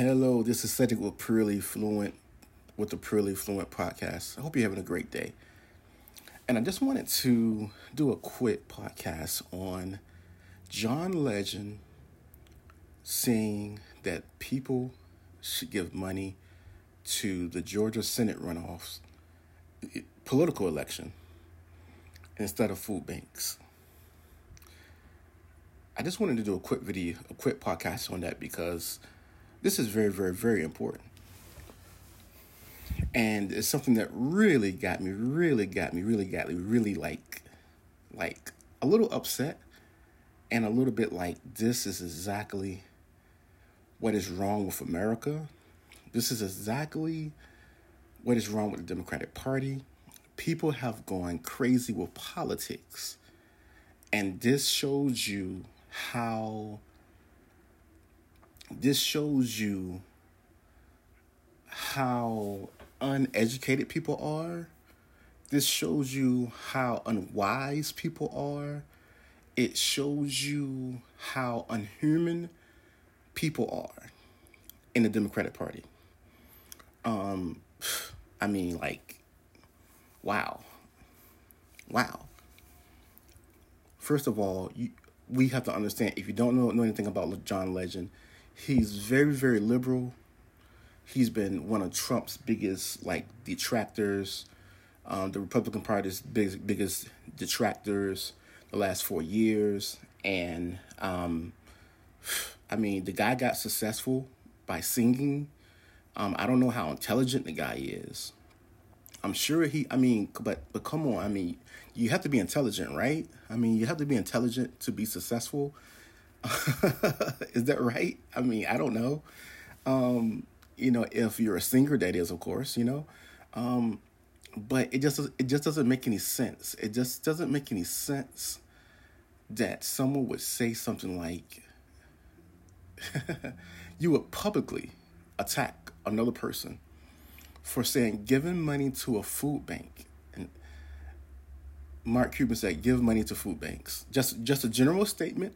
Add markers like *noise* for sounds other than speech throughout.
Hello, this is Cedric with Purely Fluent with the Purely Fluent podcast. I hope you're having a great day. And I just wanted to do a quick podcast on John Legend saying that people should give money to the Georgia Senate runoffs, eh, political election, instead of food banks. I just wanted to do a quick video, a quick podcast on that because this is very, very, very important. And it's something that really got me, really got me, really got me, really like, like a little upset and a little bit like this is exactly what is wrong with America. This is exactly what is wrong with the Democratic Party. People have gone crazy with politics. And this shows you how this shows you how uneducated people are. This shows you how unwise people are. It shows you how unhuman people are in the Democratic Party. Um, I mean, like, wow, wow. First of all, you, we have to understand if you don't know, know anything about John Legend, he's very, very liberal. He's been one of Trump's biggest like detractors, um, the Republican Party's big, biggest detractors the last four years, and um, I mean the guy got successful by singing. Um, I don't know how intelligent the guy is. I'm sure he. I mean, but but come on. I mean, you have to be intelligent, right? I mean, you have to be intelligent to be successful. *laughs* is that right? I mean, I don't know. Um, you know, if you're a singer, that is, of course, you know. Um, but it just it just doesn't make any sense. It just doesn't make any sense that someone would say something like, *laughs* "You would publicly attack another person for saying giving money to a food bank." And Mark Cuban said, "Give money to food banks." Just just a general statement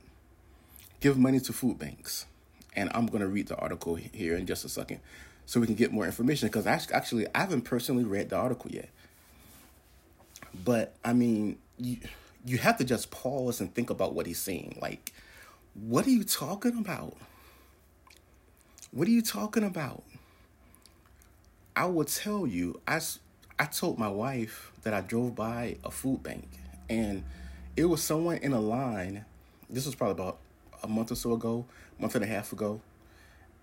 give money to food banks. And I'm going to read the article here in just a second so we can get more information because actually I haven't personally read the article yet. But I mean, you, you have to just pause and think about what he's saying. Like, what are you talking about? What are you talking about? I will tell you, I, I told my wife that I drove by a food bank and it was someone in a line. This was probably about a month or so ago, month and a half ago.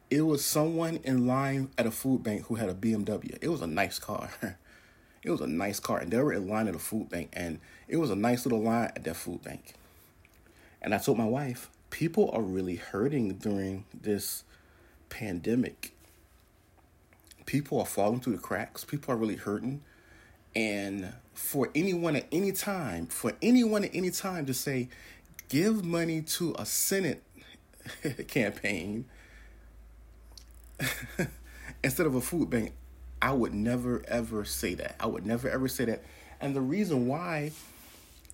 It was someone in line at a food bank who had a BMW. It was a nice car. *laughs* it was a nice car, and they were in line at a food bank, and it was a nice little line at that food bank. And I told my wife, people are really hurting during this pandemic. People are falling through the cracks. People are really hurting. And for anyone at any time, for anyone at any time to say, give money to a Senate *laughs* campaign *laughs* instead of a food bank, I would never ever say that. I would never ever say that. And the reason why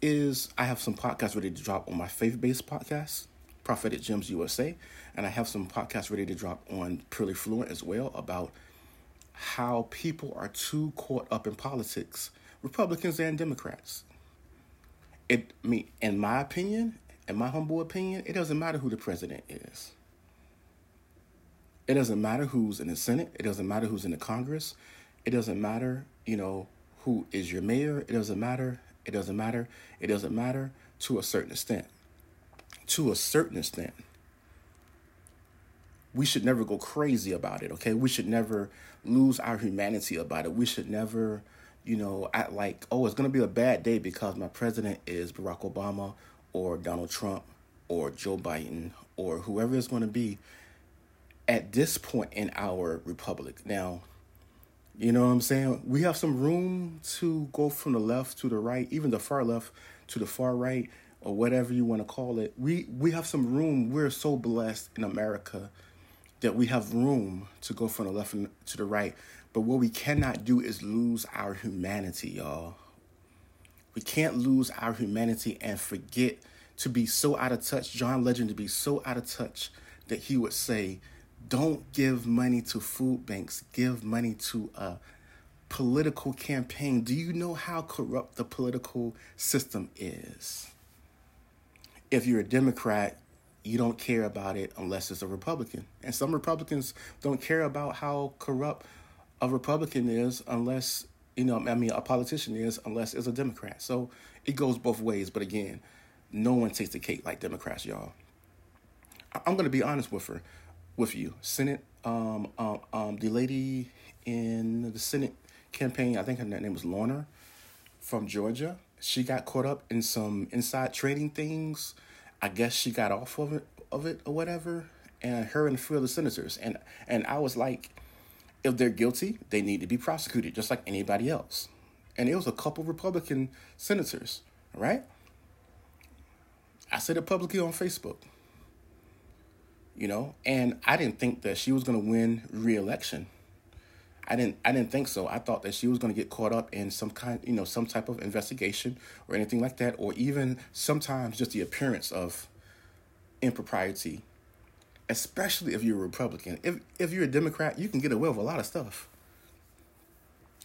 is I have some podcasts ready to drop on my faith based podcast, Prophetic Gems USA, and I have some podcasts ready to drop on Purely Fluent as well about how people are too caught up in politics, Republicans and Democrats. It I mean, in my opinion, in my humble opinion, it doesn't matter who the president is. It doesn't matter who's in the Senate. It doesn't matter who's in the Congress. It doesn't matter, you know, who is your mayor. It doesn't matter. It doesn't matter. It doesn't matter to a certain extent. To a certain extent. We should never go crazy about it, okay? We should never lose our humanity about it. We should never, you know, act like, oh, it's going to be a bad day because my president is Barack Obama or Donald Trump or Joe Biden or whoever it's going to be at this point in our republic. Now, you know what I'm saying? We have some room to go from the left to the right, even the far left to the far right, or whatever you want to call it. We we have some room. We're so blessed in America that we have room to go from the left to the right. But what we cannot do is lose our humanity, y'all. We can't lose our humanity and forget to be so out of touch, John Legend to be so out of touch that he would say, Don't give money to food banks. Give money to a political campaign. Do you know how corrupt the political system is? If you're a Democrat, you don't care about it unless it's a Republican. And some Republicans don't care about how corrupt a Republican is unless, you know, I mean, a politician is unless it's a Democrat. So it goes both ways. But again, no one takes the cake like Democrats, y'all. I'm going to be honest with her, with you. Senate, um, um, um, the lady in the Senate campaign, I think her name was Lorna from Georgia. She got caught up in some inside trading things. I guess she got off of it, of it or whatever. And her and a few other senators, and and I was like, if they're guilty, they need to be prosecuted just like anybody else. And it was a couple Republican senators, right? I said it publicly on Facebook. You know, and I didn't think that she was going to win re-election. I didn't I didn't think so. I thought that she was going to get caught up in some kind, you know, some type of investigation or anything like that or even sometimes just the appearance of impropriety. Especially if you're a Republican. If if you're a Democrat, you can get away with a lot of stuff.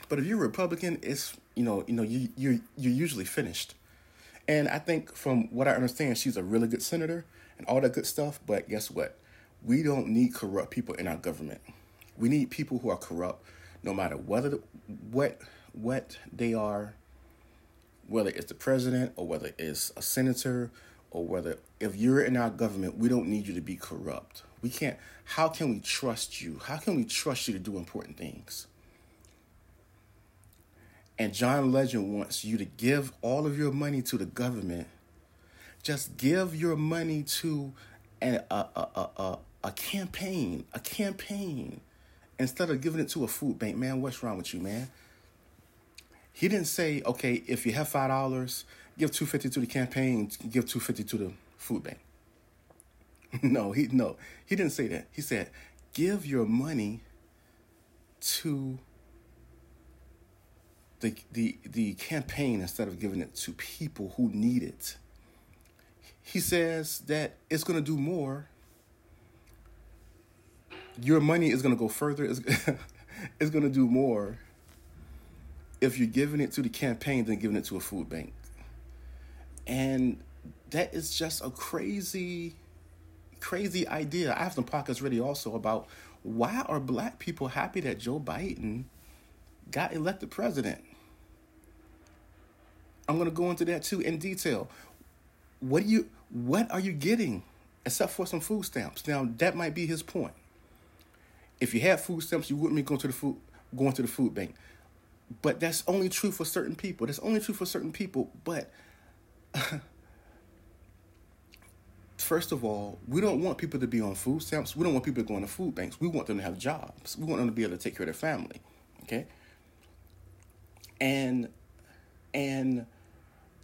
But if you're a Republican, it's you know, you know, you you you're usually finished. And I think from what I understand, she's a really good senator and all that good stuff. But guess what? We don't need corrupt people in our government. We need people who are corrupt, no matter whether what what they are, whether it's the president or whether it's a senator or whether if you're in our government, we don't need you to be corrupt. We can't. How can we trust you? How can we trust you to do important things? and John Legend wants you to give all of your money to the government, just give your money to a, a, a, a, a campaign, a campaign, instead of giving it to a food bank. Man, what's wrong with you, man? He didn't say, okay, if you have five dollars, give two fifty to the campaign, give two fifty to the food bank. *laughs* no, he no, he didn't say that. He said, give your money to the, the, the campaign instead of giving it to people who need it. He says that it's going to do more. Your money is going to go further. It's, *laughs* it's going to do more if you're giving it to the campaign than giving it to a food bank. And that is just a crazy, crazy idea. I have some podcasts ready also about why are black people happy that Joe Biden got elected president? I'm to go into that too in detail. What do you what are you getting except for some food stamps? Now that might be his point. If you had food stamps, you wouldn't be going to the food going to the food bank. But that's only true for certain people. That's only true for certain people. But *laughs* first of all, we don't want people to be on food stamps. We don't want people to going to food banks. We want them to have jobs. We want them to be able to take care of their family. Okay. And and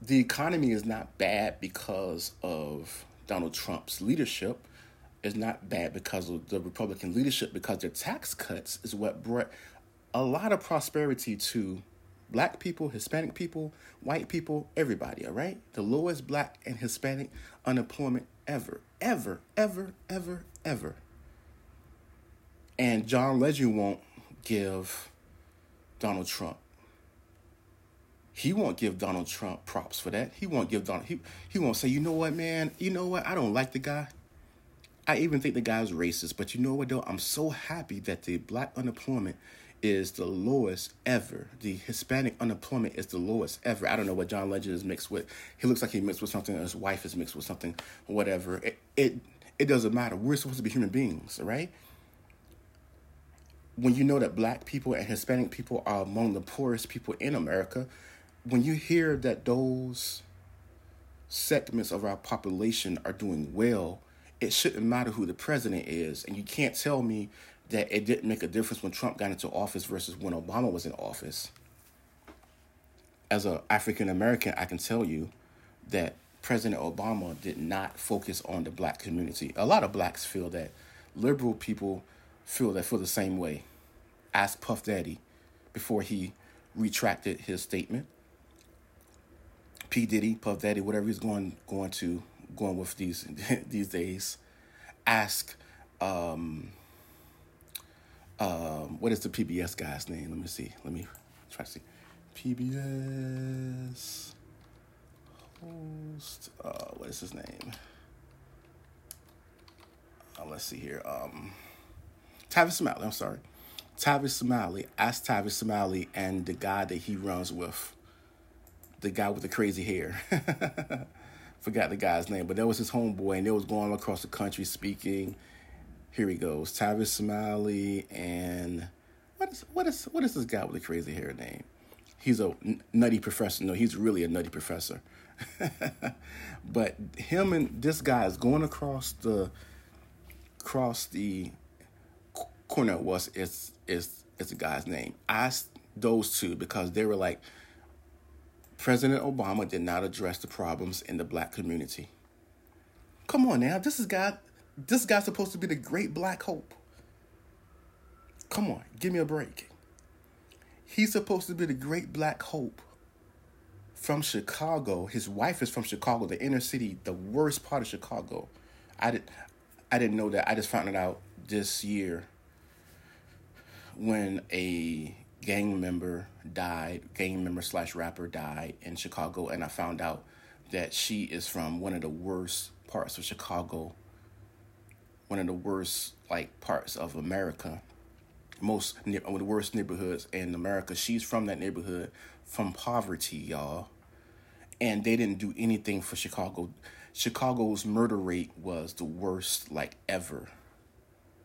the economy is not bad because of Donald Trump's leadership. It's not bad because of the Republican leadership, because their tax cuts is what brought a lot of prosperity to black people, Hispanic people, white people, everybody, all right? The lowest black and Hispanic unemployment ever, ever, ever, ever, ever. And John Legend won't give Donald Trump he won't give Donald Trump props for that. He won't give Donald he he won't say, you know what, man, you know what, I don't like the guy. I even think the guy's racist, but you know what though? I'm so happy that the black unemployment is the lowest ever. The Hispanic unemployment is the lowest ever. I don't know what John Legend is mixed with. He looks like he mixed with something, his wife is mixed with something, whatever. It it, it doesn't matter. We're supposed to be human beings, right? When you know that black people and Hispanic people are among the poorest people in America, when you hear that those segments of our population are doing well, it shouldn't matter who the president is. And you can't tell me that it didn't make a difference when Trump got into office versus when Obama was in office. As an African American, I can tell you that President Obama did not focus on the black community. A lot of blacks feel that. Liberal people feel that feel the same way. Ask Puff Daddy before he retracted his statement. P Diddy, Puff Daddy, whatever he's going going to going with these *laughs* these days. Ask um, Um, what is the PBS guy's name? Let me see. Let me try to see. PBS host. Uh, what is his name? Uh, let's see here. Um, Tavis Smiley. I'm sorry. Tavis Smiley. Ask Tavis Smiley and the guy that he runs with. The guy with the crazy hair. *laughs* Forgot the guy's name, but that was his homeboy, and they was going across the country speaking. Here he goes. Tavis Smiley and what is what is what is this guy with the crazy hair name? He's a nutty professor. No, he's really a nutty professor. *laughs* but him and this guy is going across the across the Cornel West is is is the guy's name. I asked those two because they were like President Obama did not address the problems in the black community. Come on now, this is guy this guy's supposed to be the great black hope. Come on, give me a break. He's supposed to be the great black hope from Chicago. His wife is from Chicago, the inner city, the worst part of Chicago. I did I didn't know that. I just found it out this year when a gang member died, gang member slash rapper died in Chicago, and I found out that she is from one of the worst parts of Chicago, one of the worst like parts of America, most one of the worst neighborhoods in America. She's from that neighborhood, from poverty, y'all, and they didn't do anything for Chicago. Chicago's murder rate was the worst like ever.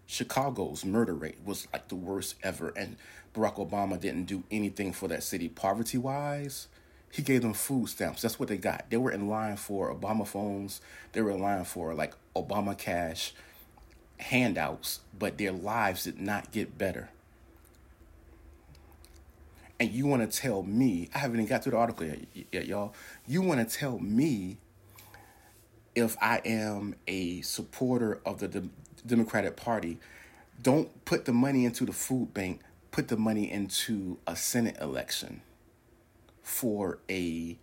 Chicago's murder rate was like the worst ever, and Barack Obama didn't do anything for that city poverty wise. He gave them food stamps. That's what they got. They were in line for Obama phones. They were in line for like Obama cash handouts, but their lives did not get better. And you want to tell me, I haven't even got through the article yet, yet y'all. You want to tell me if I am a supporter of the Democratic Party, don't put the money into the food bank, put the money into a Senate election for a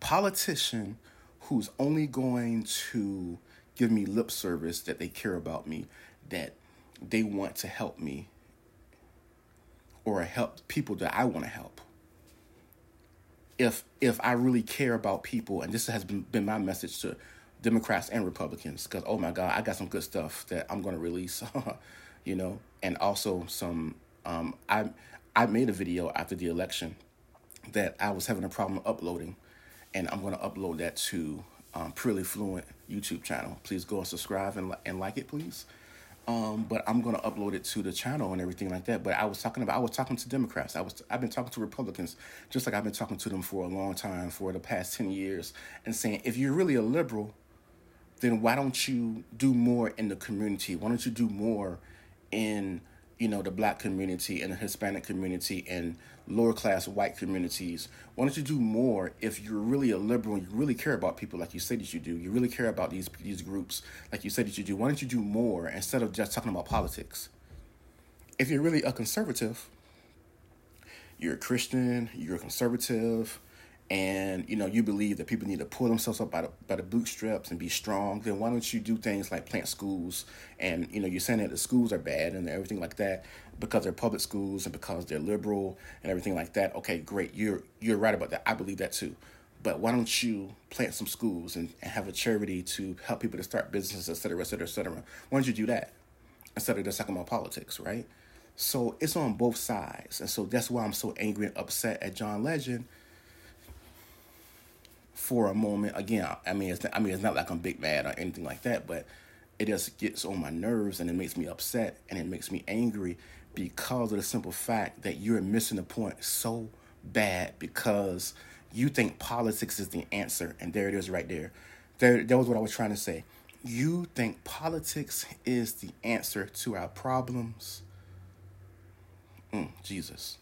politician who's only going to give me lip service that they care about me, that they want to help me or help people that I want to help. If if I really care about people, and this has been, been my message to Democrats and Republicans because oh my God, I got some good stuff that I'm going to release, *laughs* you know, and also some. Um, I I made a video after the election that I was having a problem uploading, and I'm going to upload that to um, Purely Fluent YouTube channel. Please go and subscribe and and like it, please. Um, but I'm gonna upload it to the channel and everything like that. But I was talking about I was talking to Democrats. I was I've been talking to Republicans just like I've been talking to them for a long time for the past ten years and saying if you're really a liberal, then why don't you do more in the community? Why don't you do more in you know the black community and the Hispanic community and lower class white communities? Why don't you do more if you're really a liberal and you really care about people like you said that you do? You really care about these these groups like you said that you do. Why don't you do more instead of just talking about politics? If you're really a conservative, you're a Christian, you're a conservative, and you know you believe that people need to pull themselves up by the, by the bootstraps and be strong then why don't you do things like plant schools? And you know you're saying that the schools are bad and everything like that because they're public schools and because they're liberal and everything like that. Okay great. You're you're right about that. I believe that too. But why don't you plant some schools and, and have a charity to help people to start businesses et cetera et cetera et cetera? Why don't you do that instead of just talking about politics right? So it's on both sides. And so that's why i'm so angry and upset at john legend for a moment. Again, I mean, it's not, I mean, it's not like I'm big mad or anything like that, but it just gets on my nerves and it makes me upset and it makes me angry because of the simple fact that you're missing the point so bad because you think politics is the answer, and there it is right there. There, that was what I was trying to say. You think politics is the answer to our problems. Mm, Jesus.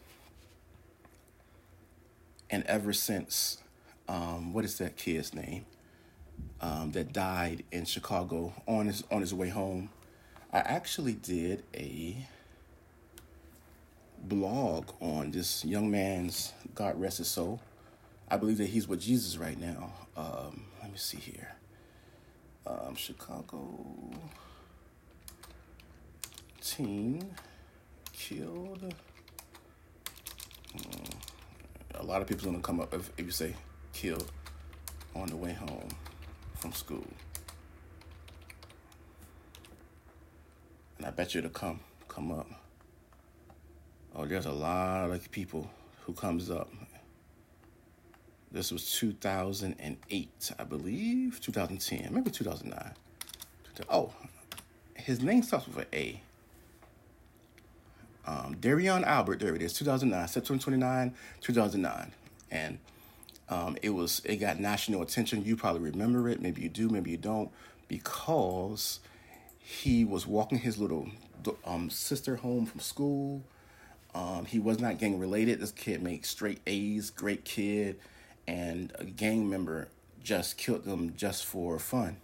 And ever since um, what is that kid's name um, that died in Chicago on his on his way home. I actually did a blog on this young man's God rest his soul. I believe that he's with Jesus right now. Um, let me see here. Um, Chicago teen killed. Hmm. a lot of people's gonna come up if, if you say killed on the way home from school. And I bet you it'll come come up. Oh, there's a lot of people who comes up. This was 2008, I believe. 2010, maybe 2009. Oh, his name starts with an A. Um, Derrion Albert, there it is, 2009, September 29, 2009. And um, it was it got national attention. You probably remember it, maybe you do, maybe you don't, because he was walking his little um, sister home from school um, he was not gang related. This kid made straight A's, great kid, and a gang member just killed them just for fun.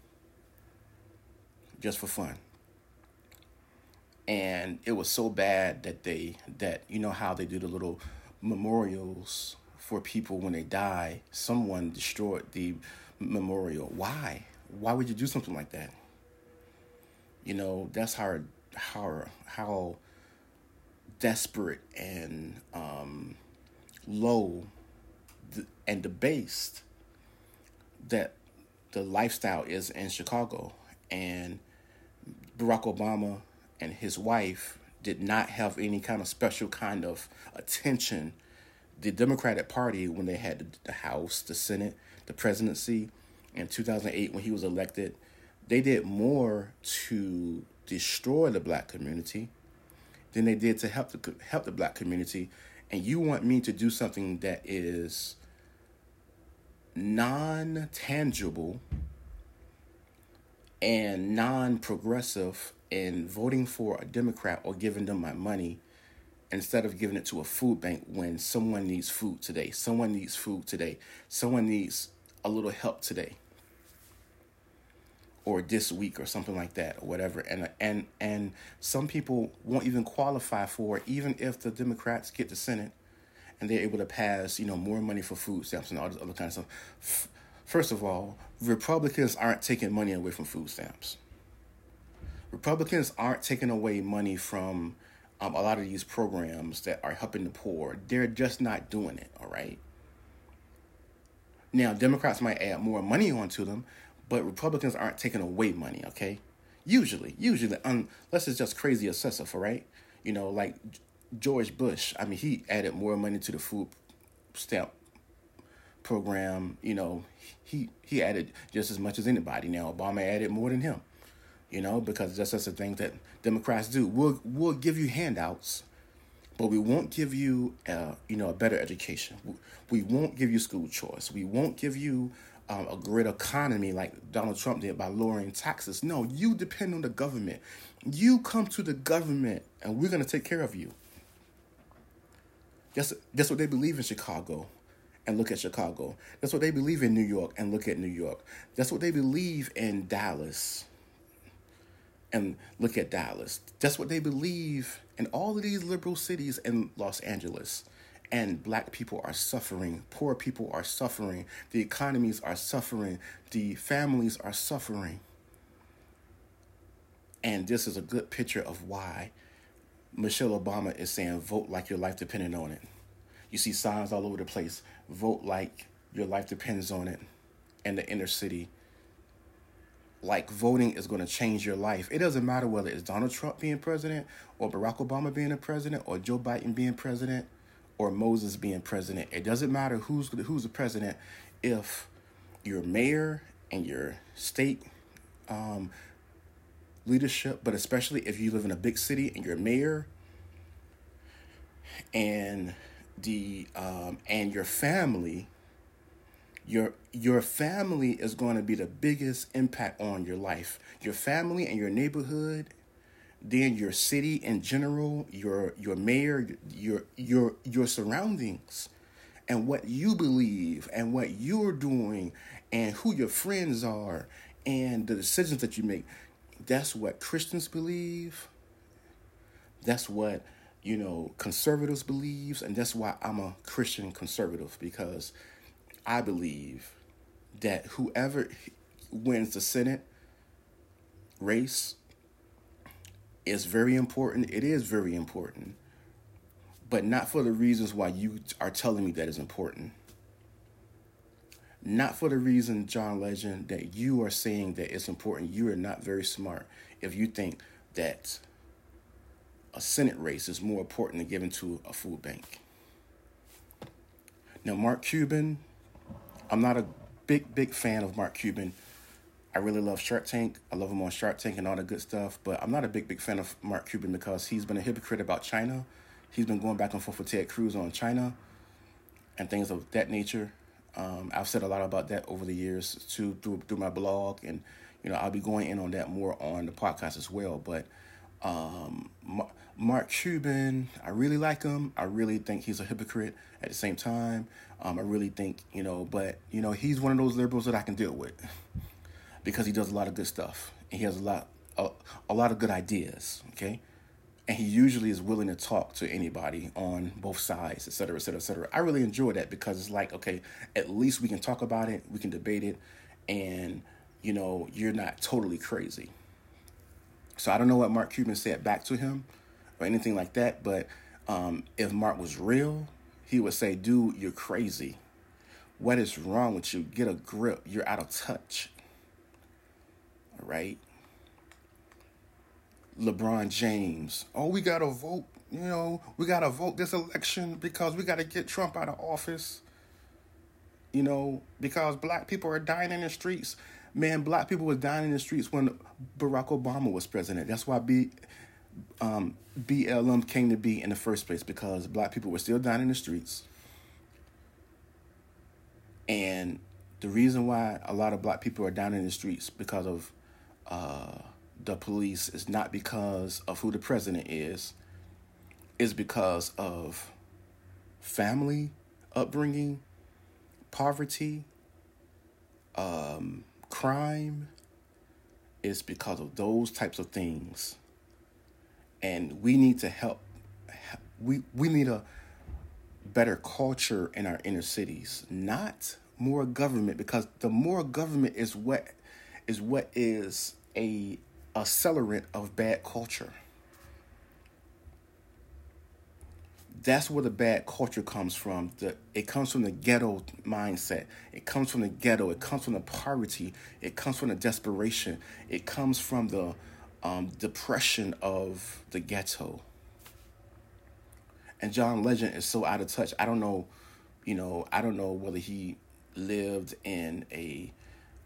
Just for fun. And it was so bad that they that you know how they do the little memorials for people when they die. Someone destroyed the memorial. Why? Why would you do something like that? You know, that's how how how desperate and um, low and debased that the lifestyle is in Chicago. And Barack Obama and his wife did not have any kind of special kind of attention. The Democratic Party, when they had the House, the Senate, the presidency, in 2008 when he was elected, they did more to destroy the black community than they did to help the help the black community. And you want me to do something that is non-tangible and non-progressive in voting for a democrat or giving them my money instead of giving it to a food bank when someone needs food today someone needs food today someone needs a little help today or this week or something like that or whatever. And and and some people won't even qualify for even if the democrats get the senate and they're able to pass you know more money for food stamps and all this other kind of stuff. First of all republicans aren't taking money away from food stamps. Republicans aren't taking away money from um, a lot of these programs that are helping the poor they're just not doing it all right now democrats might add more money onto them but Republicans aren't taking away money, okay? Usually, usually, unless it's just crazy excessive, right? You know, like George Bush, I mean, he added more money to the food stamp program. You know, he he added just as much as anybody. Now, Obama added more than him. You know, because that's just a thing that Democrats do. We'll we'll give you handouts, but we won't give you, uh, you know, a better education. We won't give you school choice. We won't give you um, a great economy like Donald Trump did by lowering taxes. No, you depend on the government. You come to the government and we're going to take care of you. That's, that's what they believe in Chicago and look at Chicago. That's what they believe in New York and look at New York. That's what they believe in Dallas and look at Dallas. That's what they believe in all of these liberal cities in Los Angeles and black people are suffering, poor people are suffering, the economies are suffering, the families are suffering. And this is a good picture of why Michelle Obama is saying vote like your life depended on it. You see signs all over the place vote like your life depends on it in the inner city. Like voting is going to change your life. It doesn't matter whether it's Donald Trump being president or Barack Obama being a president or Joe Biden being president or Moses being president. It doesn't matter who's who's the president if your mayor and your state um, leadership, but especially if you live in a big city and your mayor and the um, and your family your your family is going to be the biggest impact on your life your family and your neighborhood then your city in general, your your mayor, your your your surroundings, and what you believe and what you're doing, and who your friends are, and the decisions that you make. That's what Christians believe. That's what you know conservatives believes, and that's why I'm a Christian conservative because I believe that whoever wins the Senate race is very important. It is very important but not for the reasons why you are telling me that is important. Not for the reason, John Legend, that you are saying that it's important. You are not very smart if you think that a Senate race is more important than giving to a food bank. Now, Mark Cuban, I'm not a big, big fan of Mark Cuban. I really love Shark Tank. I love him on Shark Tank and all the good stuff, but I'm not a big, big fan of Mark Cuban because he's been a hypocrite about China. He's been going back and forth with Ted Cruz on China and things of that nature. Um, I've said a lot about that over the years too through through my blog, and you know I'll be going in on that more on the podcast as well. But um, Mark Cuban, I really like him. I really think he's a hypocrite. At the same time, um, I really think you know, but you know, he's one of those liberals that I can deal with *laughs* because he does a lot of good stuff and he has a lot a, a lot of good ideas. Okay, and he usually is willing to talk to anybody on both sides, et cetera, et cetera, et cetera. I really enjoy that because it's like, okay, at least we can talk about it, we can debate it, and you know, you're not totally crazy. So I don't know what Mark Cuban said back to him or anything like that, but um, if Mark was real, he would say, dude, you're crazy. What is wrong with you? Get a grip. You're out of touch. All right. LeBron James. Oh, we got to vote. You know, we got to vote this election because we got to get Trump out of office. You know, because black people are dying in the streets. Man, black people were dying in the streets when Barack Obama was president. That's why B, um, BLM came to be in the first place because black people were still dying in the streets. And the reason why a lot of black people are down in the streets because of uh, the police is not because of who the president is, is because of family, upbringing, poverty, um, crime. It's because of those types of things. And we need to help. We, we need a better culture in our inner cities, not more government, because the more government is what is what is a accelerant of bad culture. That's where the bad culture comes from. The, it comes from the ghetto mindset. It comes from the ghetto. It comes from the poverty. It comes from the desperation. It comes from the um, depression of the ghetto. And John Legend is so out of touch. I don't know, you know, I don't know whether he lived in a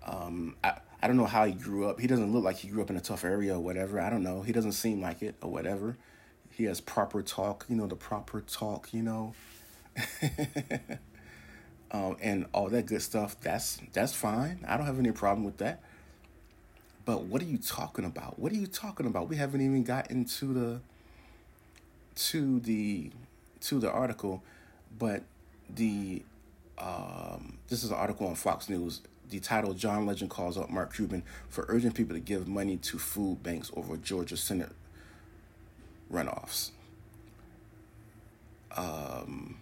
um, I, I don't know how he grew up. He doesn't look like he grew up in a tough area or whatever. I don't know. He doesn't seem like it or whatever. He has proper talk, you know, the proper talk, you know. *laughs* um, and all that good stuff. That's that's fine. I don't have any problem with that. But what are you talking about? What are you talking about? We haven't even gotten to the to the to the article, but the um, this is an article on Fox News the title John Legend calls out Mark Cuban for urging people to give money to food banks over Georgia Senate runoffs. Um,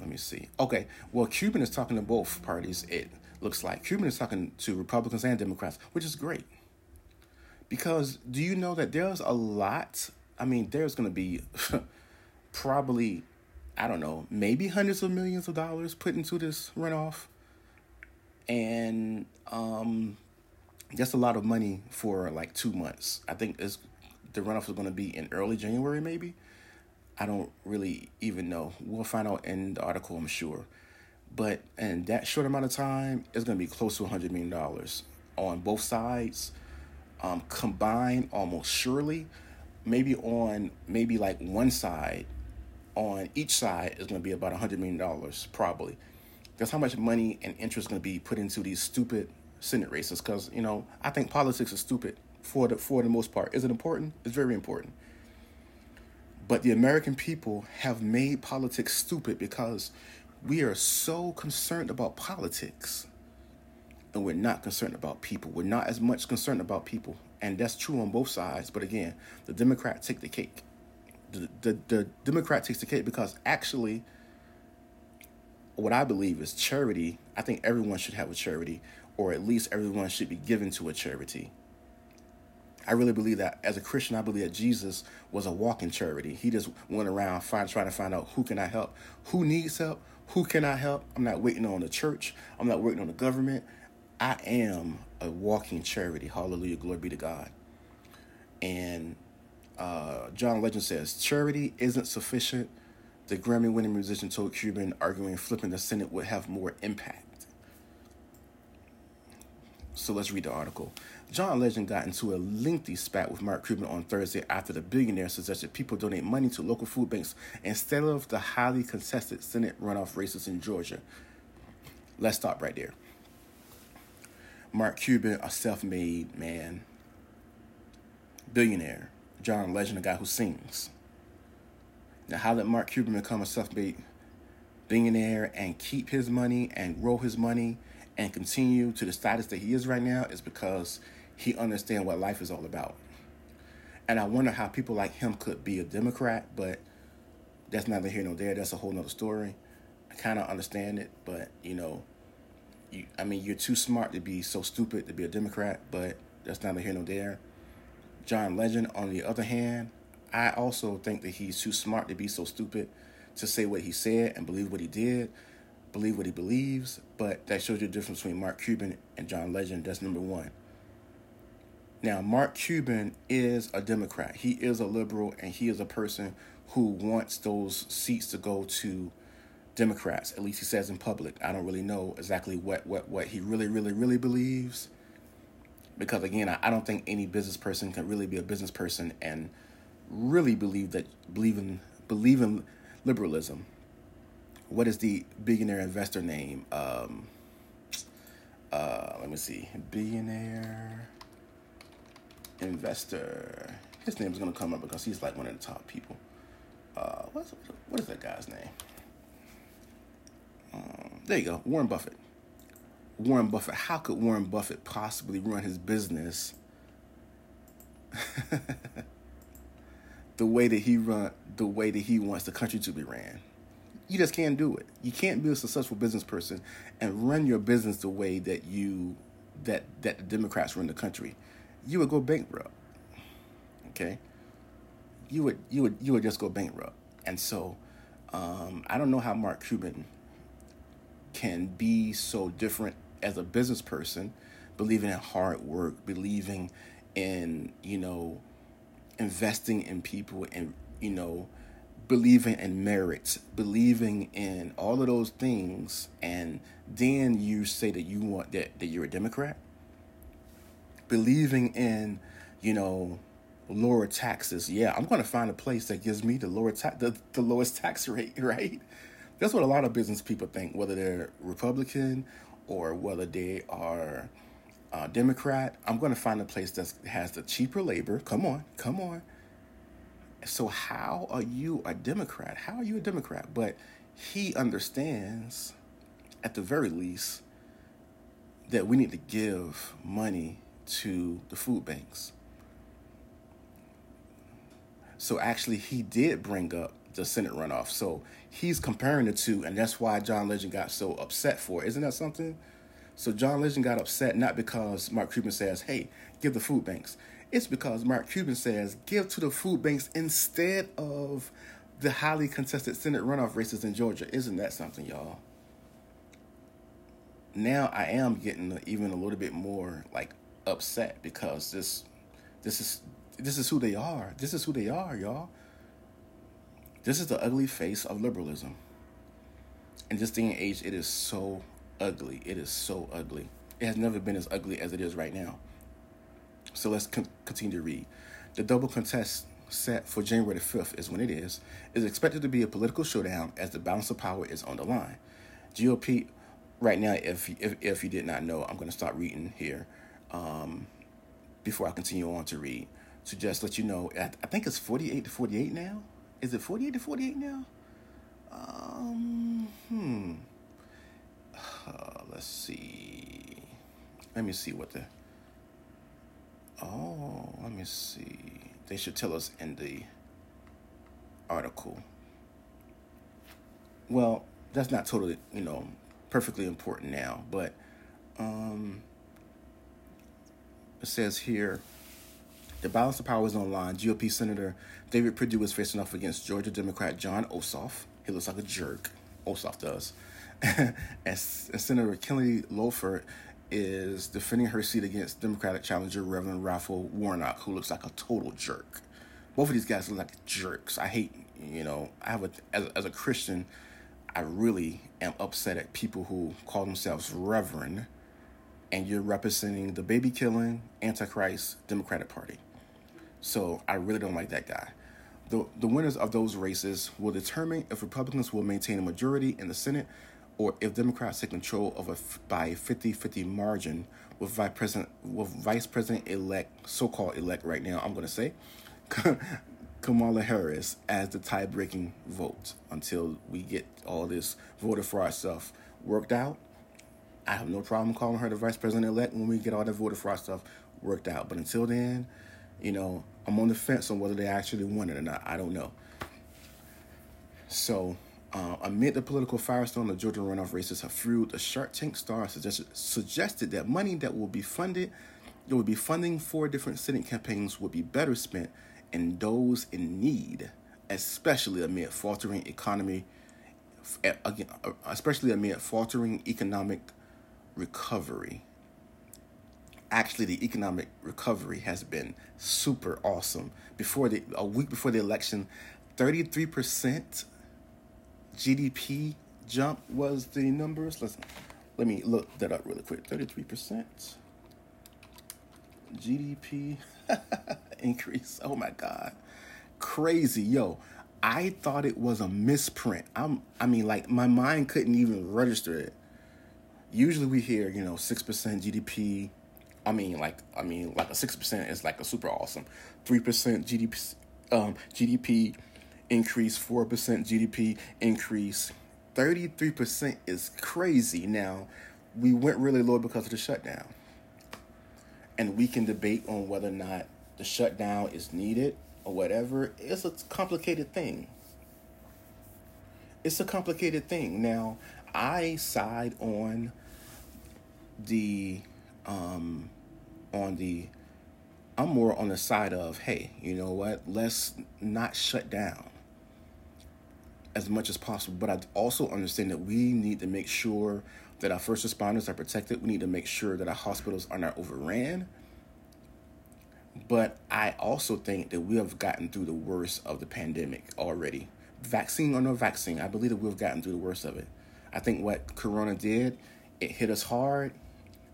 let me see. Okay, well, Cuban is talking to both parties. It looks like Cuban is talking to Republicans and Democrats, which is great. Because do you know that there's a lot? I mean, there's going to be *laughs* probably, I don't know, maybe hundreds of millions of dollars put into this runoff and um, that's a lot of money for like two months. I think it's, the runoff is going to be in early January, maybe. I don't really even know. We'll find out in the article, I'm sure. But in that short amount of time, it's going to be close to $100 million on both sides, um, combined almost surely. Maybe on maybe like one side, on each side is going to be about $100 million, probably. That's how much money and interest is going to be put into these stupid Senate races. Because you know, I think politics is stupid for the for the most part. Is it important? It's very important. But the American people have made politics stupid because we are so concerned about politics and we're not concerned about people. We're not as much concerned about people. And that's true on both sides. But again, the Democrat take the cake. The, the, the Democrat takes the cake because actually what I believe is charity. I think everyone should have a charity, or at least everyone should be given to a charity. I really believe that as a Christian, I believe that Jesus was a walking charity. He just went around find, trying to find out who can I help, who needs help, who can I help. I'm not waiting on the church. I'm not waiting on the government. I am a walking charity. Hallelujah. Glory be to God. And uh, John Legend says, charity isn't sufficient. The Grammy winning musician told Cuban, arguing flipping the Senate would have more impact. So let's read the article. John Legend got into a lengthy spat with Mark Cuban on Thursday after the billionaire suggested people donate money to local food banks instead of the highly contested Senate runoff races in Georgia. Let's stop right there. Mark Cuban, a self made man, billionaire. John Legend, a guy who sings. Now, how did Mark Cuban become a self made billionaire and keep his money and grow his money and continue to the status that he is right now is because he understands what life is all about. And I wonder how people like him could be a Democrat, but that's neither here nor there. That's a whole nother story. I kind of understand it, but you know, you, I mean, you're too smart to be so stupid to be a Democrat, but that's neither here nor there. John Legend, on the other hand, I also think that he's too smart to be so stupid to say what he said and believe what he did believe what he believes, but that shows you the difference between Mark Cuban and John Legend. That's number one. Now, Mark Cuban is a Democrat. He is a liberal, and he is a person who wants those seats to go to Democrats. At least he says in public. I don't really know exactly what what what he really, really, really believes. Because again, I, I don't think any business person can really be a business person and really believe that believe in believe in liberalism what is the billionaire investor name? Um, uh, let me see. Billionaire investor. His name is to come up because he's like one of the top people. Uh, what's, what is that guy's name? Um, there you go. Warren Buffett. Warren Buffett. How could Warren Buffett possibly run his business *laughs* the way that he run, the way that he wants the country to be ran? You just can't do it. You can't be a successful business person and run your business the way that you that that the Democrats run the country. You would go bankrupt. Okay? You would you would you would just go bankrupt. And so um, I don't know how Mark Cuban can be so different as a business person, believing in hard work, believing in, you know, investing in people and, you know, believing in merit, believing in all of those things, and then you say that you want that, that you're a Democrat, believing in, you know, lower taxes. Yeah, I'm going to find a place that gives me the lower ta- the, the lowest *laughs* tax rate, right? That's what a lot of business people think, whether they're Republican or whether they are uh, Democrat. I'm going to find a place that has the cheaper labor. Come on, come on so how are you a Democrat? How are you a Democrat? But he understands, at the very least, that we need to give money to the food banks. So actually, he did bring up the Senate runoff. So he's comparing the two, and that's why John Legend got so upset for it. Isn't that something? So John Legend got upset not because Mark Cuban says, "Hey, give the food banks." It's because Mark Cuban says give to the food banks instead of the highly contested Senate runoff races in Georgia. Isn't that something, y'all? Now I am getting even a little bit more like upset because this this is this is who they are. This is who they are, y'all. This is the ugly face of liberalism. In this day and age, it is so ugly. It is so ugly. It has never been as ugly as it is right now. So let's con- continue to read. The double contest set for January the 5th is when it is, is expected to be a political showdown as the balance of power is on the line. GOP, right now, if, if, if you did not know, I'm going to start reading here um, before I continue on to read. To just let you know, I, I think it's 48 to 48 now. Is it 48 to 48 now? Um, hmm. Uh, *sighs* let's see. Let me see what the Oh, let me see. They should tell us in the article. Well, that's not totally, you know, perfectly important now, but um, it says here The balance of power is online. GOP Senator David Perdue is facing off against Georgia Democrat Jon Ossoff. He looks like a jerk. Ossoff does. *laughs* and, and Senator Kelly Loeffler is defending her seat against Democratic challenger Reverend Raphael Warnock, who looks like a total jerk. Both of these guys look like jerks. I hate, you know, I have a as, as a Christian, I really am upset at people who call themselves Reverend, and you're representing the baby killing Antichrist Democratic Party. So I really don't like that guy. The, the winners of those races will determine if Republicans will maintain a majority in the Senate or if Democrats take control of a by 50-50 margin with Vice President with Vice President elect, so-called elect right now, I'm going to say *laughs* Kamala Harris as the tie-breaking vote until we get all this voter fraud stuff worked out. I have no problem calling her the Vice President elect when we get all the voter fraud stuff worked out. But until then, you know, I'm on the fence on whether they actually won it or not. I don't know. So uh, amid the political firestorm, the Georgia runoff races have fueled. A Shark Tank star suggested, suggested that money that will be funded, that would be funding for different Senate campaigns, would be better spent in those in need, especially amid faltering economy, again, especially amid faltering economic recovery. Actually, the economic recovery has been super awesome. Before the a week before the election, thirty three percent GDP jump was the numbers. Let's let me look that up really quick. Thirty three percent GDP *laughs* increase. Oh my god, crazy, yo! I thought it was a misprint. I'm, I mean, like my mind couldn't even register it. Usually we hear, you know, six percent GDP. I mean, like, I mean, like a six percent is like a super awesome. Three percent GDP, um, GDP increase, 4% GDP increase. 33% is crazy. Now, we went really low because of the shutdown. And we can debate on whether or not the shutdown is needed or whatever. It's a complicated thing. It's a complicated thing. Now, I side on the um on the I'm more on the side of, hey, you know what? Let's not shut down as much as possible. But I also understand that we need to make sure that our first responders are protected. We need to make sure that our hospitals are not overran. But I also think that we have gotten through the worst of the pandemic already. Vaccine or no vaccine, I believe that we've gotten through the worst of it. I think what Corona did, it hit us hard,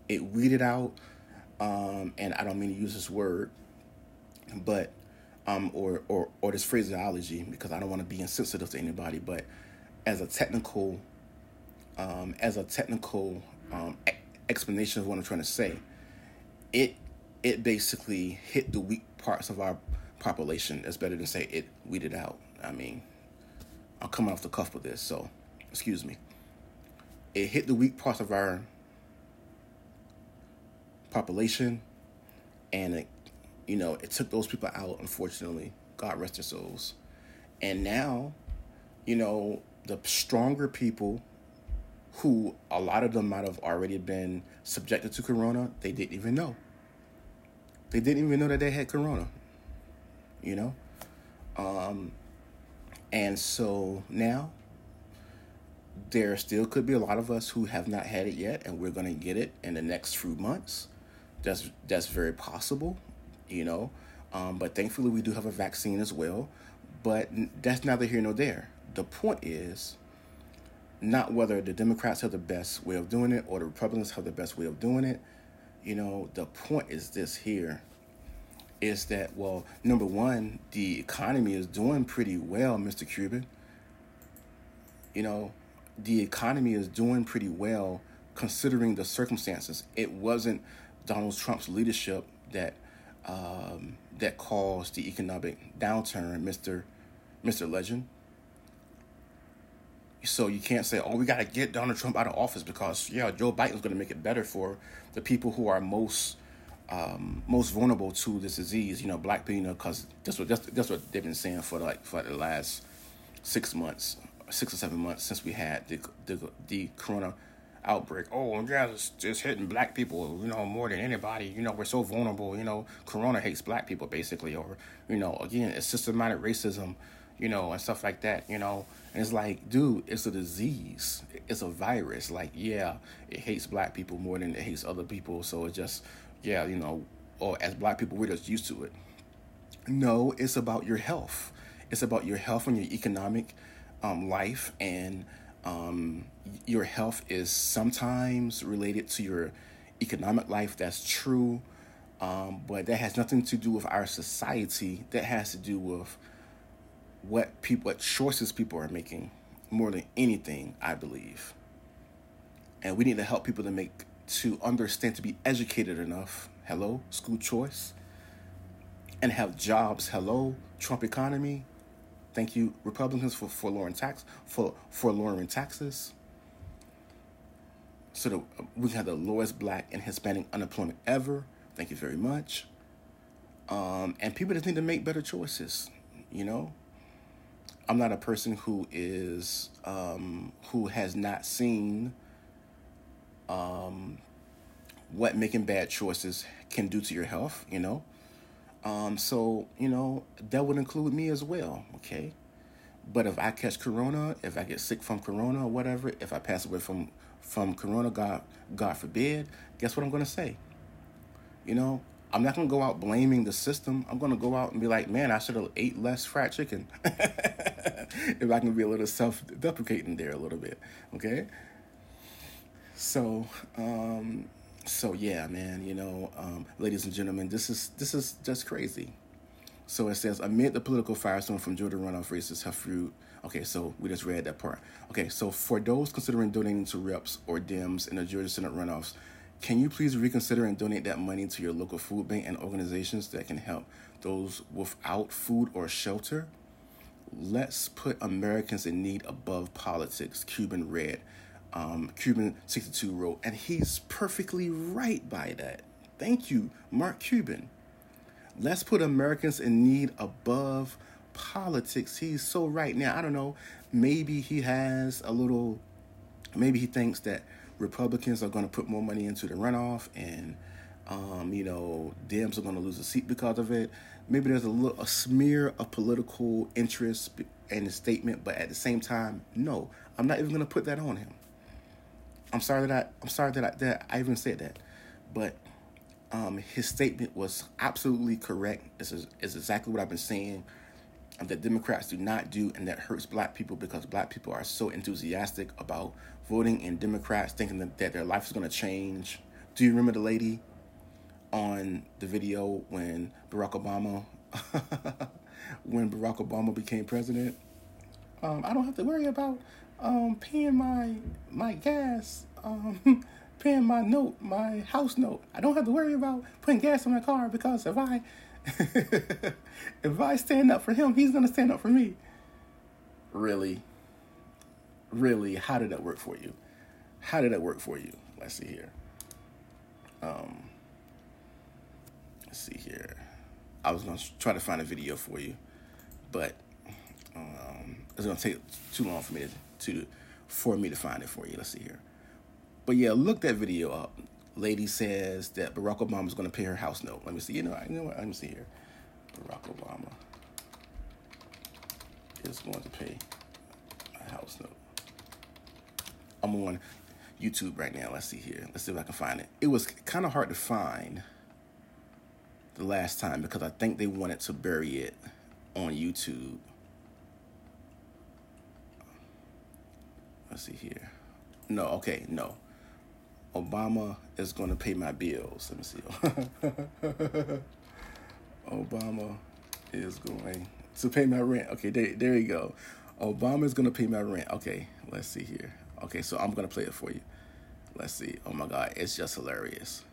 it weeded out, um, and I don't mean to use this word, but um, or, or, or this phraseology because I don't want to be insensitive to anybody, but as a technical, um, as a technical um, e- explanation of what I'm trying to say, it it basically hit the weak parts of our population. It's better than say it weeded out. I mean, I'm coming off the cuff with this, so excuse me. It hit the weak parts of our population, and it you know, it took those people out, unfortunately. God rest their souls. And now, you know, the stronger people who a lot of them might have already been subjected to corona, they didn't even know. They didn't even know that they had corona. You know? Um, and so now there still could be a lot of us who have not had it yet and we're going to get it in the next few months. That's that's very possible you know. Um, but thankfully, we do have a vaccine as well. But that's neither here nor there. The point is not whether the Democrats have the best way of doing it or the Republicans have the best way of doing it. You know, the point is this here is that, well, number one, the economy is doing pretty well, Mr. Cuban. You know, the economy is doing pretty well considering the circumstances. It wasn't Donald Trump's leadership that um, that caused the economic downturn, Mr. Mr. Legend. So you can't say, "Oh, we got to get Donald Trump out of office because yeah, Joe Biden's going to make it better for the people who are most um, most vulnerable to this disease." You know, black people, because that's what that's, that's what they've been saying for like for the last six months, six or seven months since we had the the, the corona outbreak. Oh, it's just hitting black people, you know, more than anybody. You know, we're so vulnerable. You know, Corona hates black people basically, or you know, again, it's systematic racism, you know, and stuff like that. You know, and it's like, dude, it's a disease. It's a virus. Like, yeah, it hates black people more than it hates other people. So it just, yeah, you know, or as black people, we're just used to it. No, it's about your health. It's about your health and your economic um, life and um, your health is sometimes related to your economic life. That's true. Um, but that has nothing to do with our society. That has to do with what people, what choices people are making more than anything, I believe. And we need to help people to make, to understand, to be educated enough. Hello, school choice. And have jobs. Hello, Trump economy. Thank you, Republicans, for, for lowering tax for for lowering taxes. So that we have the lowest black and Hispanic unemployment ever. Thank you very much. Um, and people just need to make better choices. You know, I'm not a person who is um, who has not seen um, what making bad choices can do to your health. You know, um, so, you know, that would include me as well, okay? But if I catch corona, if I get sick from corona or whatever, if I pass away from from corona, God God forbid, guess what I'm gonna say? You know, I'm not gonna go out blaming the system. I'm gonna go out and be like, man, I should have ate less fried chicken. *laughs* if I can be a little self-deprecating there a little bit, okay? So, um, so yeah, man, you know, um, ladies and gentlemen, this is this is just crazy. So it says amid the political firestorm from Georgia runoff races have fruit. Okay, so we just read that part. Okay, so for those considering donating to reps or Dems in the Georgia Senate runoffs, can you please reconsider and donate that money to your local food bank and organizations that can help those without food or shelter? Let's put Americans in need above politics. Cuban Red um, Cuban 62 wrote, and he's perfectly right by that. Thank you, Mark Cuban. Let's put Americans in need above politics. He's so right. Now, I don't know, maybe he has a little, maybe he thinks that Republicans are going to put more money into the runoff and, um, you know, Dems are going to lose a seat because of it. Maybe there's a, little, a smear of political interest in the statement, but at the same time, no, I'm not even going to put that on him. I'm sorry that I, I'm sorry that I, that I even said that, but um, his statement was absolutely correct. This is, is exactly what I've been saying um, that Democrats do not do, and that hurts black people because black people are so enthusiastic about voting in Democrats, thinking that, that their life is going to change. Do you remember the lady on the video when Barack Obama, *laughs* when Barack Obama became president? Um, I don't have to worry about um, paying my my gas, um, *laughs* paying my note, my house note. I don't have to worry about putting gas in my car because if I *laughs* if I stand up for him, he's gonna stand up for me. Really, really, how did that work for you? How did that work for you? Let's see here. Um, let's see here. I was gonna try to find a video for you, but um, it's gonna take too long for me to to for me to find it for you. Let's see here. But yeah, look that video up. Lady says that Barack Obama is going to pay her house note. Let me see. You know, you know what? Let me see here. Barack Obama is going to pay a house note. I'm on YouTube right now. Let's see here. Let's see if I can find it. It was kind of hard to find the last time because I think they wanted to bury it on YouTube. Let's see here. No, okay, no. Obama is going to pay my bills. Let me see. *laughs* Obama is going to pay my rent. Okay, there, there you go. Obama is going to pay my rent. Okay, let's see here. Okay, so I'm going to play it for you. Let's see. Oh my God, it's just hilarious.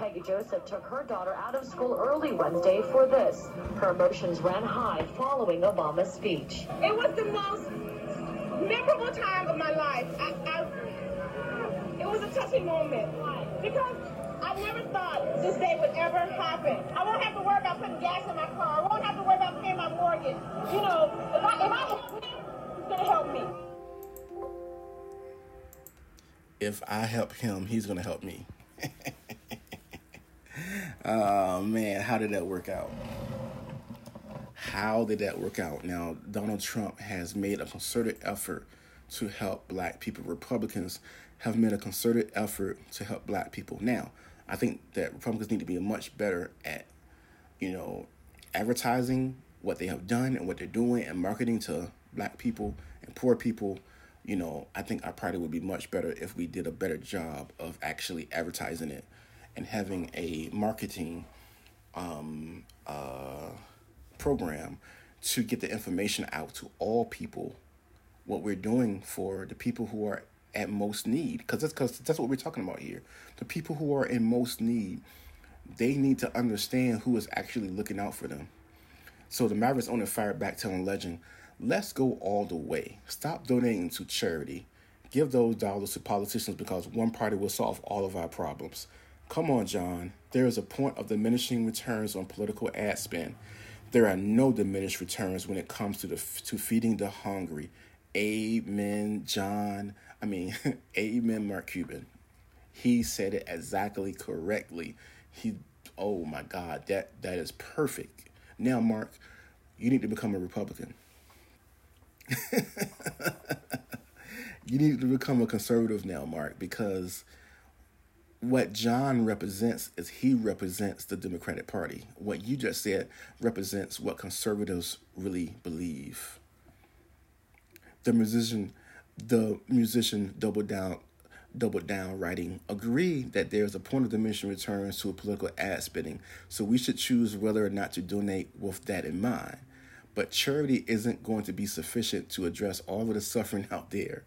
Peggy Joseph took her daughter out of school early Wednesday for this. Her emotions ran high following Obama's speech. It was the most memorable time of my life. I, I, it was a touching moment because I never thought this day would ever happen. I won't have to worry about putting gas in my car. I won't have to worry about paying my mortgage. You know, if I, if I help him, he's gonna help me. If I help him, he's gonna help me. *laughs* oh man, how did that work out? How did that work out? Now, Donald Trump has made a concerted effort to help black people. Republicans have made a concerted effort to help black people. Now, I think that Republicans need to be much better at, you know, advertising what they have done and what they're doing and marketing to black people and poor people. You know, I think our party would be much better if we did a better job of actually advertising it and having a marketing um, uh, program to get the information out to all people what we're doing for the people who are at most need. Because that's because that's what we're talking about here. The people who are in most need they need to understand who is actually looking out for them. So the mavericks on the fire back telling legend let's go all the way. Stop donating to charity. Give those dollars to politicians because one party will solve all of our problems come on john there is a point of diminishing returns on political ad spend there are no diminished returns when it comes to the to feeding the hungry amen john I mean, *laughs* amen, Mark Cuban. He said it exactly correctly. He, oh my God, that that is perfect. Now, Mark, you need to become a Republican. *laughs* you need to become a conservative now, Mark, because what John represents is he represents the Democratic Party. What you just said represents what conservatives really believe. The musician the musician doubled down doubled down writing agree that there's a point of diminishing returns to a political ad spending so we should choose whether or not to donate with that in mind but charity isn't going to be sufficient to address all of the suffering *laughs* out there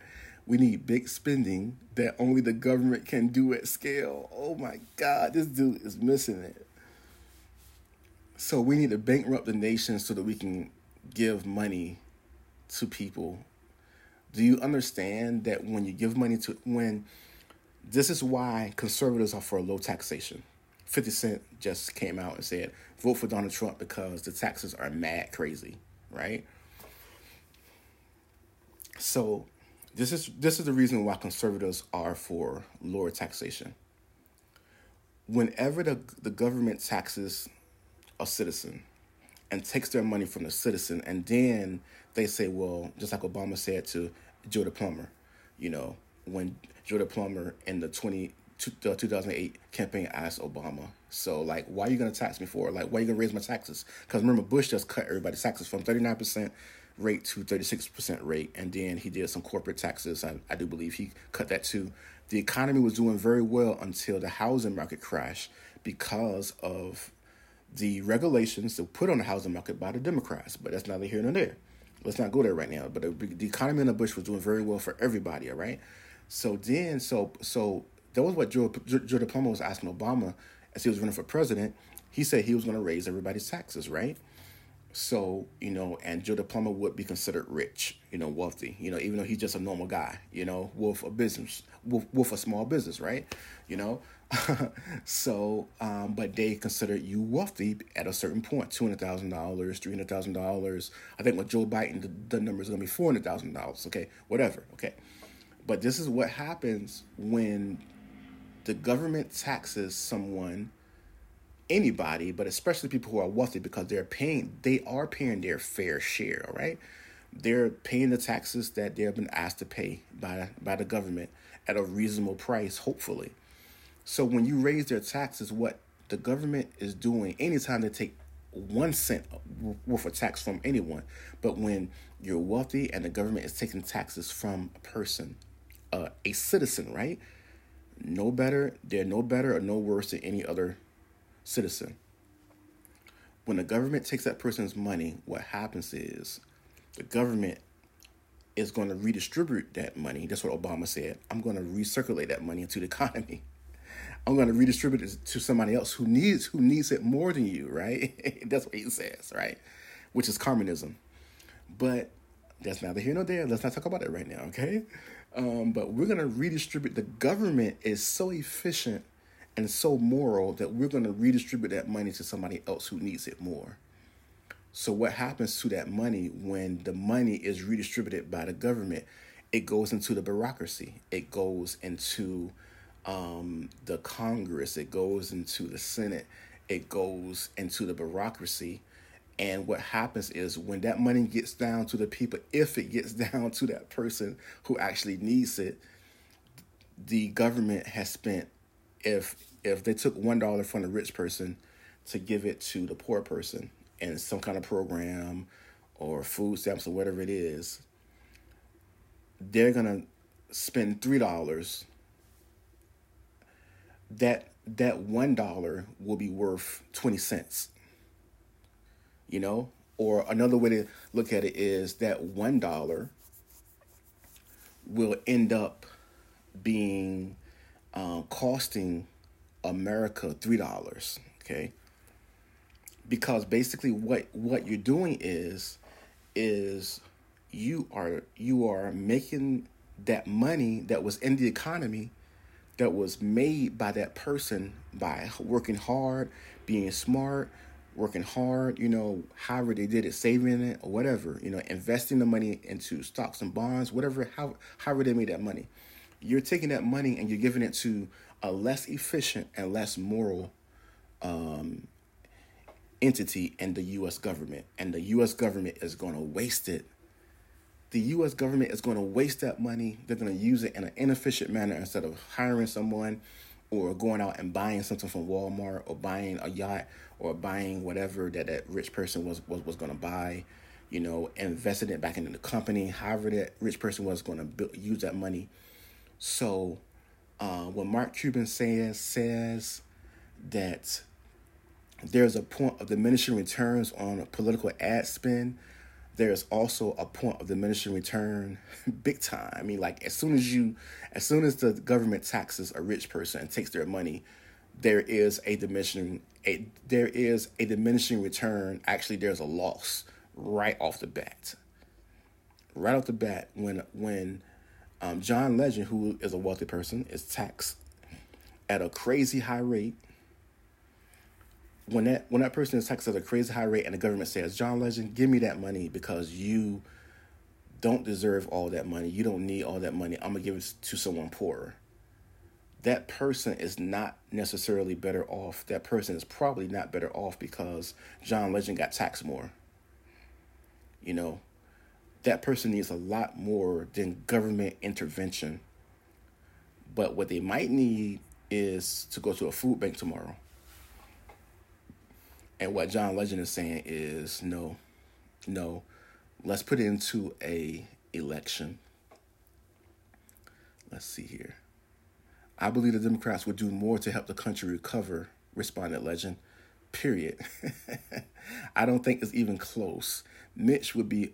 we need big spending that only the government can do at scale oh my god this dude is missing it so we need to bankrupt the nation so that we can give money to people do you understand that when you give money to when this is why conservatives are for low taxation? 50 Cent just came out and said, vote for Donald Trump because the taxes are mad crazy, right? So this is this is the reason why conservatives are for lower taxation. Whenever the, the government taxes a citizen and takes their money from the citizen and then they say, well, just like Obama said to Joe the Plumber, you know, when Joe the Plumber in the 20, the 2008 campaign asked Obama, so like, why are you going to tax me for? Like, why are you going to raise my taxes? Because remember, Bush just cut everybody's taxes from 39% rate to 36% rate. And then he did some corporate taxes. I, I do believe he cut that too. The economy was doing very well until the housing market crashed because of the regulations that put on the housing market by the Democrats. But that's neither here nor there. Let's not go there right now. But the, the economy in the Bush was doing very well for everybody. All right. So then, so so that was what Joe Joe, Plumber was asking Obama as he was running for president. He said he was going to raise everybody's taxes, right? So, you know, and Joe the Plumber would be considered rich, you know, wealthy, you know, even though he's just a normal guy, you know, with a business, with, with a small business, right? You know, *laughs* so, um, but they consider you wealthy at a certain point two hundred thousand dollars, three hundred thousand dollars. I think with Joe Biden, the, the number is going to be four hundred thousand dollars. Okay, whatever. Okay, but this is what happens when the government taxes someone, anybody, but especially people who are wealthy because they're paying, they are paying their fair share. All right, they're paying the taxes that they have been asked to pay by by the government at a reasonable price, hopefully so when you raise their taxes, what the government is doing, anytime they take one cent worth of tax from anyone, but when you're wealthy and the government is taking taxes from a person, uh, a citizen, right? No better, they're no better or no worse than any other citizen. When the government takes that person's money, what happens is the government is going to redistribute that money. That's what Obama said. I'm going to recirculate that money into the *laughs* economy. I'm going to redistribute it to somebody else who needs who needs it more than you, right? *laughs* that's what he says, right? Which is communism. But that's neither here nor there. Let's not talk about it right now, okay? Um, but we're going to redistribute. The government is so efficient and so moral that we're going to redistribute that money to somebody else who needs it more. So what happens to that money when the money is redistributed by the government? It goes into the bureaucracy. It goes into um, the Congress. It goes into the Senate. It goes into the bureaucracy. And what happens is when that money gets down to the people, if it gets *laughs* down to that person who actually needs it, the government has spent if if they took one dollar from the rich person to give it to the poor person in some kind of program or food stamps or whatever it is, they're gonna spend three dollars. That that one dollar will be worth twenty cents. You know, or another way to look at it is that one dollar will end up being um, costing America three dollars. Okay, because basically what what you're doing is is you are you are making that money that was in the economy that was made by that person by working hard, being smart, working hard, you know, however they did it, saving it or whatever, you know, investing the money into stocks and bonds, whatever, how, however they made that money. You're taking that money and you're giving it to a less efficient and less moral um, entity in the U.S. government, and the U.S. government is going to waste it. The U.S. government is going to waste that money. They're going to use it in an inefficient manner instead of hiring someone or going out and buying something from Walmart or buying a yacht or buying whatever that that rich person was was, was going to buy, you know, investing it back into the company. However, that rich person was going to use that money. So, uh, when Mark Cuban says says that there's a point of diminishing returns on political ad spend. There's also a point of diminishing return *laughs* big time. I mean, like as soon as you, as soon as the government taxes a rich person and takes their money, there is a diminishing a there is a diminishing return. Actually, there's a loss right off the bat. Right off the bat, when when um, John Legend, who is a wealthy person, is taxed at a crazy high rate when that when that person is taxed at a crazy high rate and the government says, John Legend, give me that money because you don't deserve all that money. You don't need all that money. I'm gonna give it to someone poorer. That person is not necessarily better off. That person is probably not better off because John Legend got taxed more. You know, that person needs a lot more than government intervention. But what they might need is to go to a food bank tomorrow and what John Legend is saying is no, no, let's put it into a election. Let's see here. I believe the Democrats would do more to help the country recover, responded Legend. Period. *laughs* I don't think it's even close. Mitch would be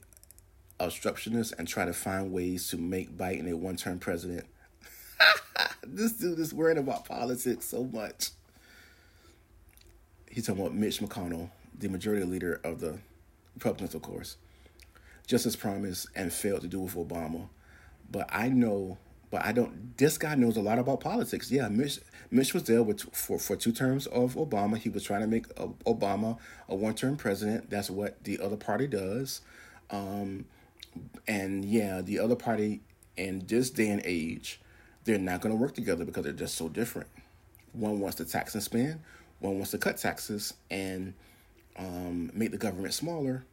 obstructionist and try to find ways to make Biden a one term president. *laughs* this dude is worried about politics so much he's talking about Mitch McConnell, the majority leader of the Republicans, of course, just as promised and failed to do with Obama. But I know, but I don't. This guy knows a lot about politics. Yeah, Mitch, Mitch was there with for for two terms of Obama. He was trying to make Obama a one term president. That's what the other party does. Um, and yeah, the other party in this day and age, they're not going to work together because they're just so different. One wants to tax and spend one wants to cut taxes and um, make the government smaller.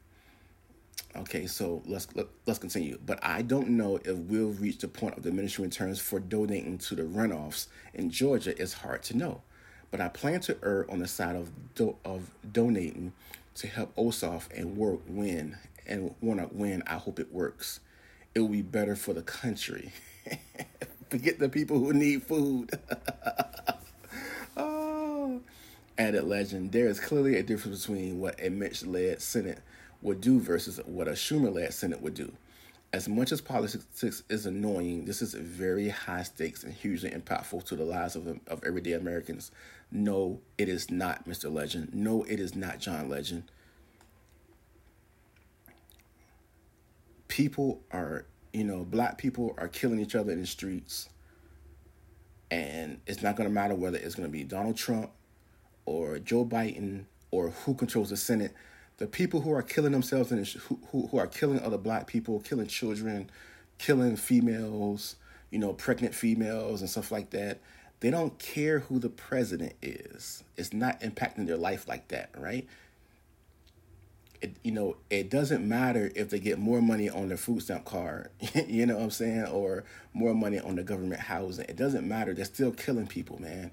Okay, so let's let, let us continue. But I don't know if we'll reach the point of diminishing returns for donating to the runoffs in Georgia. It's hard to know, but I plan to err on the side of do, of donating to help Ossoff and work win and want to win. I hope it works. It will be better for the country. *laughs* Forget the people who need food. *laughs* oh. added legend, there is clearly a difference between what a Mitch led Senate would do versus what a Schumer led Senate would do. As much as politics is annoying, this is very high stakes and hugely impactful to the lives of, of everyday Americans. No, it is not Mr. Legend. No, it is not John Legend. People are, you know, black people are killing each other in the streets. And it's not going to matter whether it's going to be Donald Trump or Joe Biden or who controls the Senate, The people who are killing themselves and who, who, who are killing other black people, killing children, killing females, you know, pregnant females and stuff like that. They don't care who the president is. It's not impacting their life like that, right? It, you know, it doesn't matter if they get more money on their food stamp card, *laughs* you know what I'm saying, or more money on the government housing. It doesn't matter. They're still killing people, man.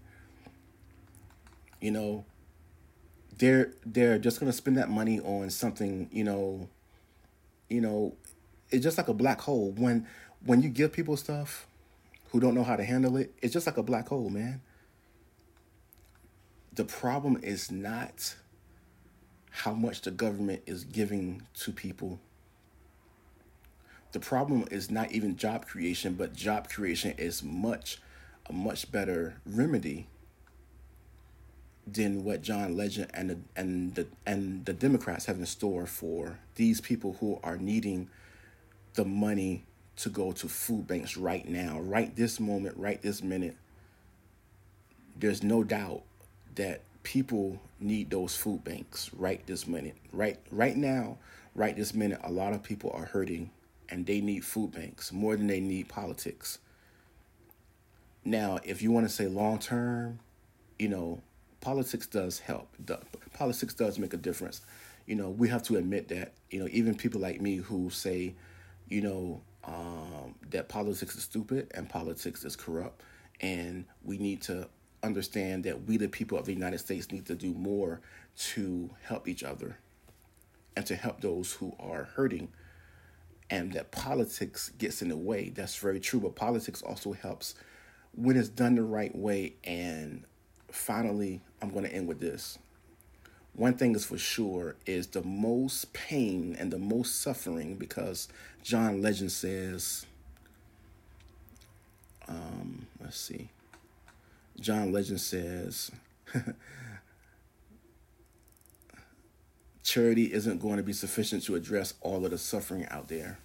You know, they're they're just gonna spend that money on something, you know, you know, it's just like a black hole. When when you give people stuff who don't know how to handle it, it's just like a black hole, man. The problem is not how much the government is giving to people. The problem is not even job creation, but job creation is much a much better remedy than what John Legend and the and the and the Democrats have in store for these people who are needing the money to go to food banks right now, right this moment, right this minute. There's no doubt that people need those food banks right this minute. Right right now, right this minute, a lot of people are hurting and they need food banks more than they need politics. Now, if you want to say long term, you know, politics does help. Politics does make a difference. You know, we have to admit that, you know, even people like me who say, you know, um, that politics is stupid and politics is corrupt. And we need to understand that we, the people of the United States, need to do more to help each other and to help those who are hurting. And that politics gets in the way. That's very true. But politics also helps when it's done the right way. And finally, I'm going to end with this one thing is for sure is the most pain and the most suffering because John Legend says, um, let's see. John Legend says, *laughs* charity isn't going to be sufficient to address all of the suffering out there.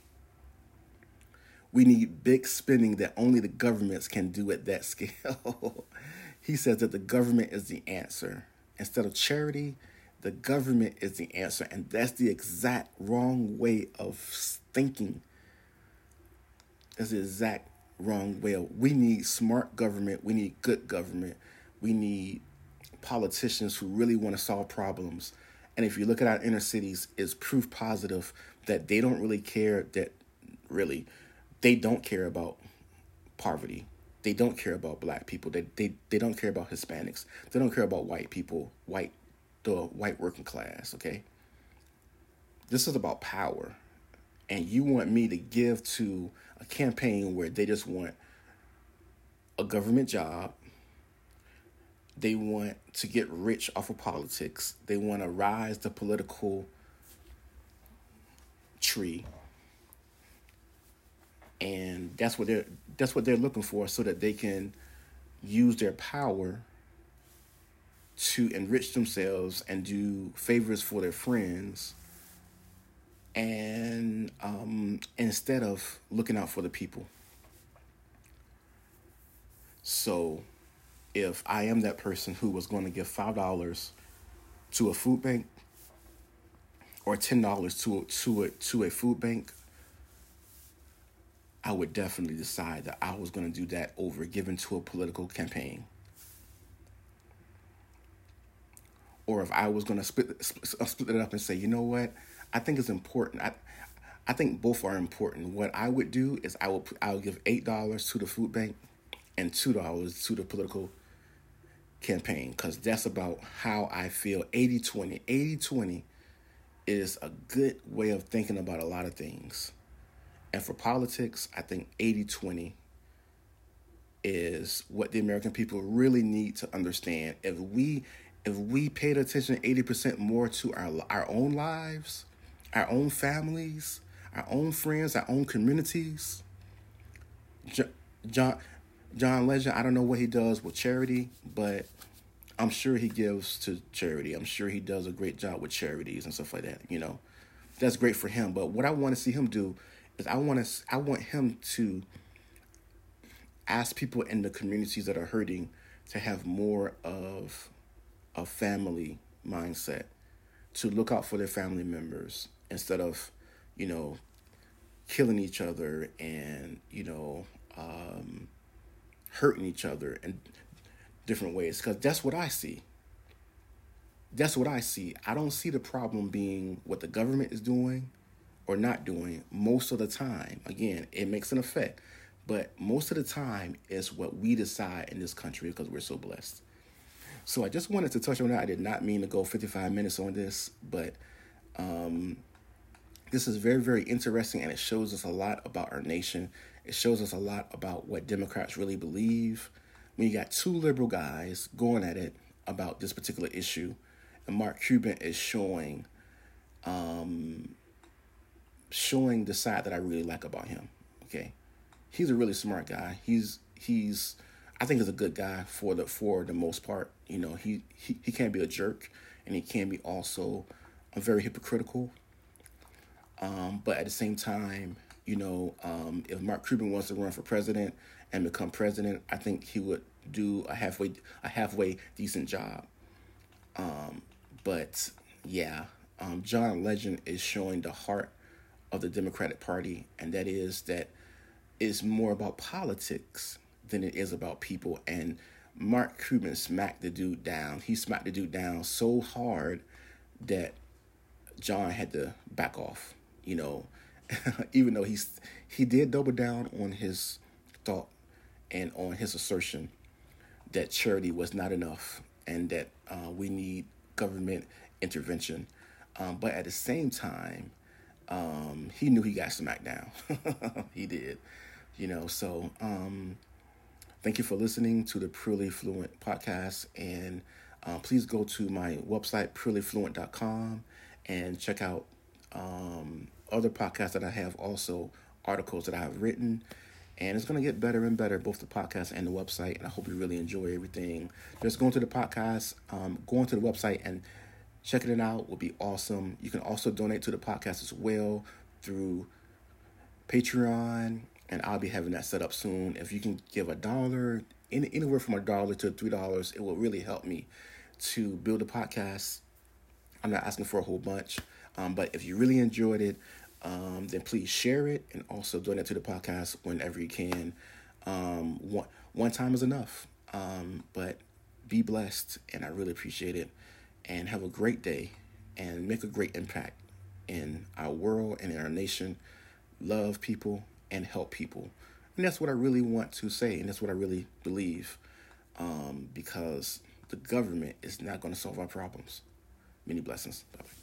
We need big spending that only the governments can do at that scale. *laughs* he says that the government is the answer. Instead of charity, the government is the answer. And that's the exact wrong way of thinking. That's the exact wrong way we need smart government, we need good government, we need politicians who really want to solve problems. And if you look at our inner cities, it's proof positive that they don't really care that really they don't care about poverty. They don't care about black people. They, they they don't care about Hispanics. They don't care about white people, white the white working class, okay? This is about power. And you want me to give to a campaign where they just want a government job. They want to get rich off of politics. They want to rise the political tree. And that's what they're that's what they're looking for so that they can use their power to enrich themselves and do favors for their friends and um, instead of looking out for the people. So if i am that person who was going to give five dollars to a food bank or ten dollars to to a to a food bank i would definitely decide that i was going to do that over giving to a political campaign. Or if I was going to split split it up and say, you know what, I think it's important. I I think both are important. What I would do is I will I will give eight dollars to the food bank and two dollars to the political campaign because that's about how I feel 80 20. 80 20 is a good way of thinking about a lot of things. And for politics, I think 80 20 is what the American people really need to understand. If we if we paid attention 80% more to our our own lives, our own families, our own friends, our own communities. John John Legend, I don't know what he does with charity, but I'm sure he gives to charity. I'm sure he does a great job with charities and stuff like that, you know. That's great for him, but what I want to see him do is I want to I want him to ask people in the communities that are hurting to have more of a family mindset to look out for their family members instead of, you know, killing each other and, you know, um, hurting each other in different ways. Because that's what I see. That's what I see. I don't see the problem being what the government is doing or not doing most of the time. Again, it makes an effect, but most of the time it's what we decide in this country because we're so blessed. So I just wanted to touch on that. I did not mean to go 55 minutes on this, but um, this is very, very interesting and it shows us a lot about our nation. It shows us a lot about what Democrats really believe. When you got two liberal guys going at it about this particular issue, and Mark Cuban is showing um, showing the side that I really like about him. Okay, he's a really smart guy. He's he's I think he's a good guy for the for the most part. You know, he he, he can be a jerk and he can be also a very hypocritical. Um, but at the same time, you know, um, if Mark Cuban wants to run for president and become president, I think he would do a halfway a halfway decent job. Um, but yeah, um, John Legend is showing the heart of the Democratic Party, and that is that it's more about politics than it is about people. And Mark Cuban smacked the dude down. He smacked the dude down so hard that John had to back off. You know, *laughs* even though he's he did double down on his thought and on his assertion that charity was not enough and that uh, we need government intervention. Um, but at the same time, um, he knew he got smacked down. *laughs* he did, you know. So, um, thank you for listening to the Purely Fluent podcast. And uh, please go to my website, purelyfluent.com, and check out um, other podcasts that I have, also articles that I have written. And it's going to get better and better, both the podcast and the website. And I hope you really enjoy everything. Just going to the podcast, um, going to the website, and checking it out would be awesome. You can also donate to the podcast as well through Patreon, and I'll be having that set up soon. If you can give a dollar, any, anywhere from a dollar to three dollars, it will really help me to build a podcast. I'm not asking for a whole bunch, um, but if you really enjoyed it, um, then please share it and also donate to the podcast whenever you can. Um, one one time is enough, um, but be blessed, and I really appreciate it and have a great day and make a great impact in our world and in our nation. Love people and help people. And that's what I really want to say, and that's what I really believe um, because the government is not going to solve our problems. Many blessings. Bye.